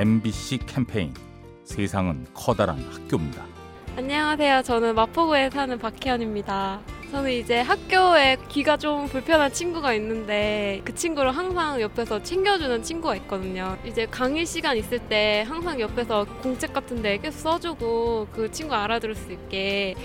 MBC 캠페인 세상은 커다란 학교입니다. 안녕하세요. 저는 마포구에 사는 박혜연입니다. 저는 이제 학교에 귀가 좀 불편한 친구가 있는데 그 친구를 항상 옆에서 챙겨주는 친구가 있거든요. 이제 강의 시간 있을 때 항상 옆에서 공책 같은 데 계속 써주고 그 친구 알아들을 수 있게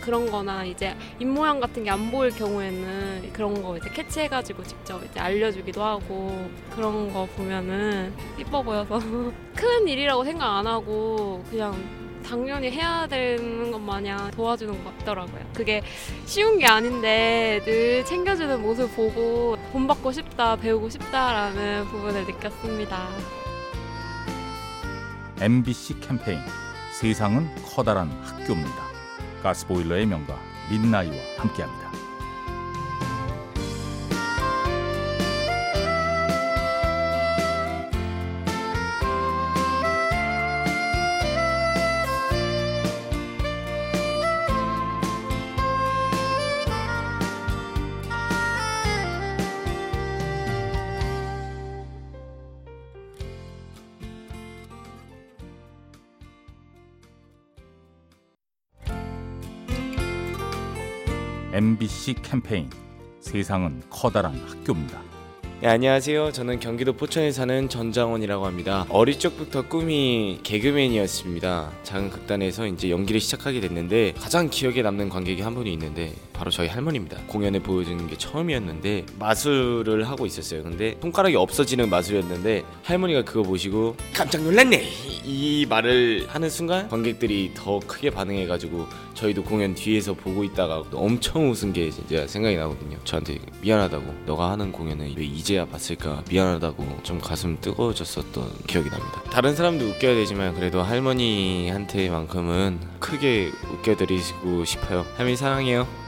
그런 거나 이제 입모양 같은 게 안 보일 경우에는 그런 거 이제 캐치해가지고 직접 이제 알려주기도 하고 그런 거 보면은 이뻐 보여서 큰 일이라고 생각 안 하고 그냥 당연히 해야 되는 것 마냥 도와주는 것 같더라고요. 그게 쉬운 게 아닌데 늘 챙겨주는 모습 보고 본받고 싶다, 배우고 싶다라는 부분을 느꼈습니다. MBC 캠페인 세상은 커다란 학교입니다. 가스보일러의 명가 민나이와 함께합니다. MBC 캠페인 세상은 커다란 학교입니다. 네, 안녕하세요. 저는 경기도 포천에 사는 전장원이라고 합니다. 어릴 적부터 꿈이 개그맨이었습니다. 작은 극단에서 이제 연기를 시작하게 됐는데 가장 기억에 남는 관객이 한 분이 있는데 바로 저희 할머니입니다. 공연에 보여주는 게 처음이었는데 마술을 하고 있었어요. 근데 손가락이 없어지는 마술이었는데 할머니가 그거 보시고 깜짝 놀랐네 이 말을 하는 순간 관객들이 더 크게 반응해가지고 저희도 공연 뒤에서 보고 있다가 엄청 웃은 게 진짜 생각이 나거든요. 저한테 미안하다고 너가 하는 공연은 왜 이제야 봤을까 미안하다고 좀 가슴 뜨거워졌었던 기억이 납니다. 다른 사람도 웃겨야 되지만 그래도 할머니한테만큼은 크게 웃겨드리고 싶어요. 할머니 사랑해요.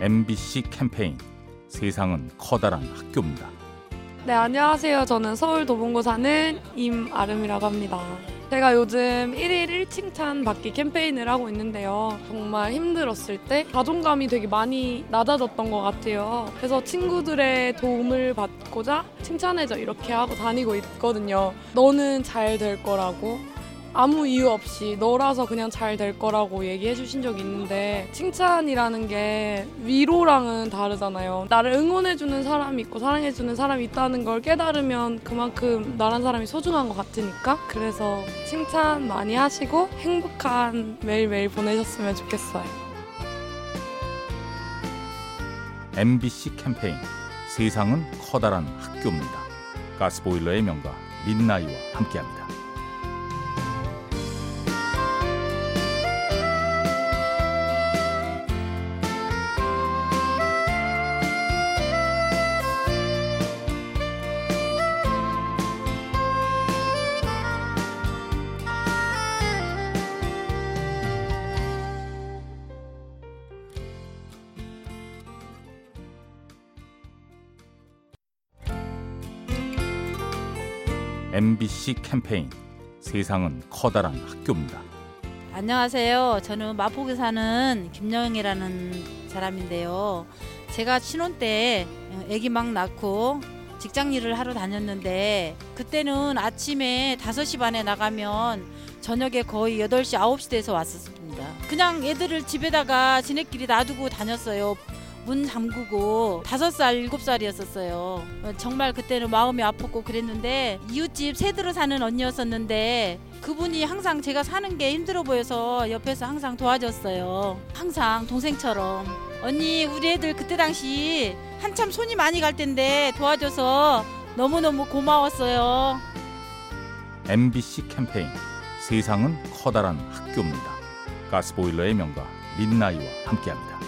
MBC 캠페인 세상은 커다란 학교입니다. 네, 안녕하세요. 저는 서울 도봉구 사는 임아름이라고 합니다. 제가 요즘 1일 1칭찬 받기 캠페인을 하고 있는데요. 정말 힘들었을 때 자존감이 되게 많이 낮아졌던 것 같아요. 그래서 친구들의 도움을 받고자 칭찬해줘 이렇게 하고 다니고 있거든요. 너는 잘 될 거라고 아무 이유 없이 너라서 그냥 잘 될 거라고 얘기해 주신 적이 있는데 칭찬이라는 게 위로랑은 다르잖아요. 나를 응원해 주는 사람이 있고 사랑해 주는 사람이 있다는 걸 깨달으면 그만큼 나란 사람이 소중한 것 같으니까 그래서 칭찬 많이 하시고 행복한 매일매일 보내셨으면 좋겠어요. MBC 캠페인 세상은 커다란 학교입니다. 가스보일러의 명가 민나이와 함께합니다. MBC 캠페인 세상은 커다란 학교입니다. 안녕하세요. 저는 마포구 사는 김영이라는 사람인데요. 제가 신혼 때 아기 막 낳고 직장 일을 하러 다녔는데 그때는 아침에 5시 반에 나가면 저녁에 거의 8시, 9시 돼서 왔었습니다. 그냥 애들을 집에다가 지네끼리 놔두고 다녔어요. 문 잠그고 다섯 살 일곱 살이었었어요. 정말 그때는 마음이 아팠고 그랬는데 이웃집 새들어 사는 언니였었는데 그분이 항상 제가 사는 게 힘들어 보여서 옆에서 항상 도와줬어요. 항상 동생처럼 언니 우리 애들 그때 당시 한참 손이 많이 갈 텐데 도와줘서 너무너무 고마웠어요. MBC 캠페인 세상은 커다란 학교입니다. 가스보일러의 명가 민나이와 함께합니다.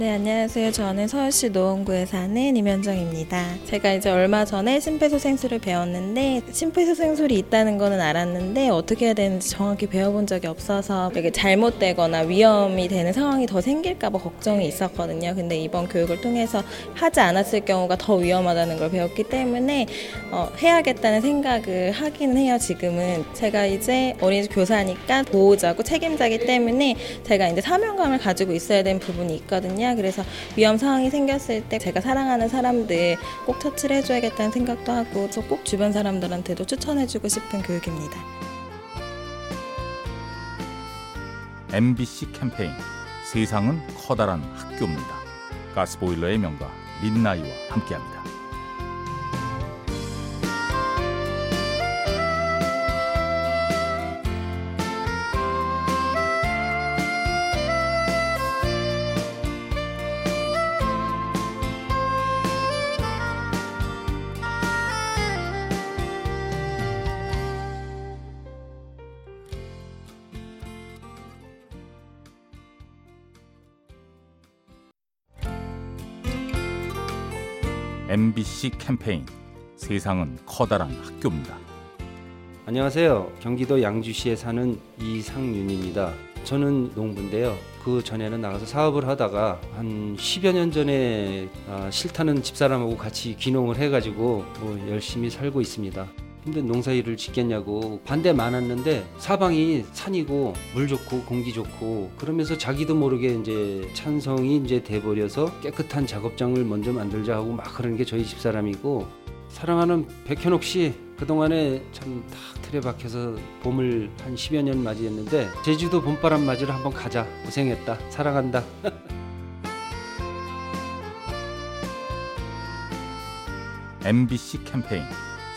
네, 안녕하세요. 저는 서울시 노원구에 사는 임현정입니다. 제가 이제 얼마 전에 심폐소생술을 배웠는데 심폐소생술이 있다는 거는 알았는데 어떻게 해야 되는지 정확히 배워본 적이 없어서 되게 잘못되거나 위험이 되는 상황이 더 생길까 봐 걱정이 있었거든요. 근데 이번 교육을 통해서 하지 않았을 경우가 더 위험하다는 걸 배웠기 때문에 어, 해야겠다는 생각을 하긴 해요. 지금은 제가 이제 어린이집 교사니까 보호자고 책임자기 때문에 제가 이제 사명감을 가지고 있어야 되는 부분이 있거든요. 그래서 위험 상황이 생겼을 때 제가 사랑하는 사람들 꼭 터치를 해줘야겠다는 생각도 하고 저꼭 주변 사람들한테도 추천해주고 싶은 교육입니다. MBC 캠페인 세상은 커다란 학교입니다. 가스보일러의 명가 민나이와 함께합니다. MBC 캠페인 세상은 커다란 학교입니다. 안녕하세요. 경기도 양주시에 사는 이상윤입니다. 저는 농부인데요. 그 전에는 나가서 사업을 하다가 한 10여 년 전에 아, 싫다는 집사람하고 같이 귀농을 해가지고 뭐 열심히 살고 있습니다. 근데 농사일을 짓겠냐고 반대 많았는데 사방이 산이고 물 좋고 공기 좋고 그러면서 자기도 모르게 이제 찬성이 이제 돼버려서 깨끗한 작업장을 먼저 만들자 하고 막 그러는 게 저희 집사람이고 사랑하는 백현옥 씨 그동안에 참딱 틀에 박혀서 봄을 한 10여 년 맞이했는데 제주도 봄바람 맞으러 한번 가자. 고생했다. 사랑한다. MBC 캠페인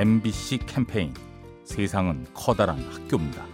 MBC 캠페인 세상은 커다란 학교입니다.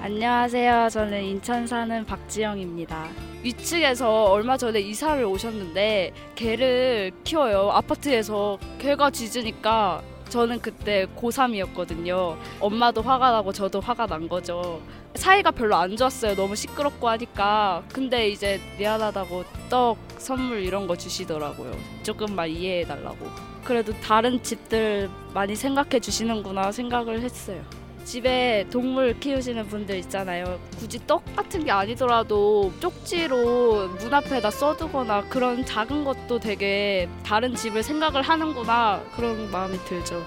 안녕하세요. 저는 인천 사는 박지영입니다. 위층에서 얼마 전에 이사를 오셨는데 개를 키워요. 아파트에서 개가 짖으니까 저는 그때 고3이었거든요. 엄마도 화가 나고 저도 화가 난 거죠. 사이가 별로 안 좋았어요. 너무 시끄럽고 하니까. 근데 이제 미안하다고 떡, 선물 이런 거 주시더라고요. 조금만 이해해 달라고. 그래도 다른 집들 많이 생각해 주시는구나 생각을 했어요. 집에 동물 키우시는 분들 있잖아요. 굳이 떡 같은 게 아니더라도 쪽지로 문 앞에다 써두거나 그런 작은 것도 되게 다른 집을 생각을 하는구나 그런 마음이 들죠.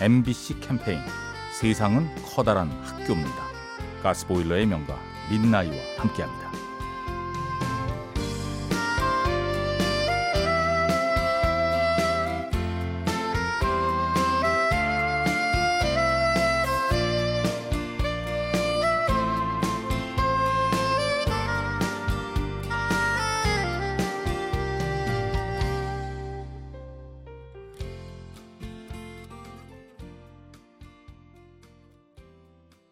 MBC 캠페인 세상은 커다란 학교입니다. 가스보일러의 명가 민나이와 함께합니다.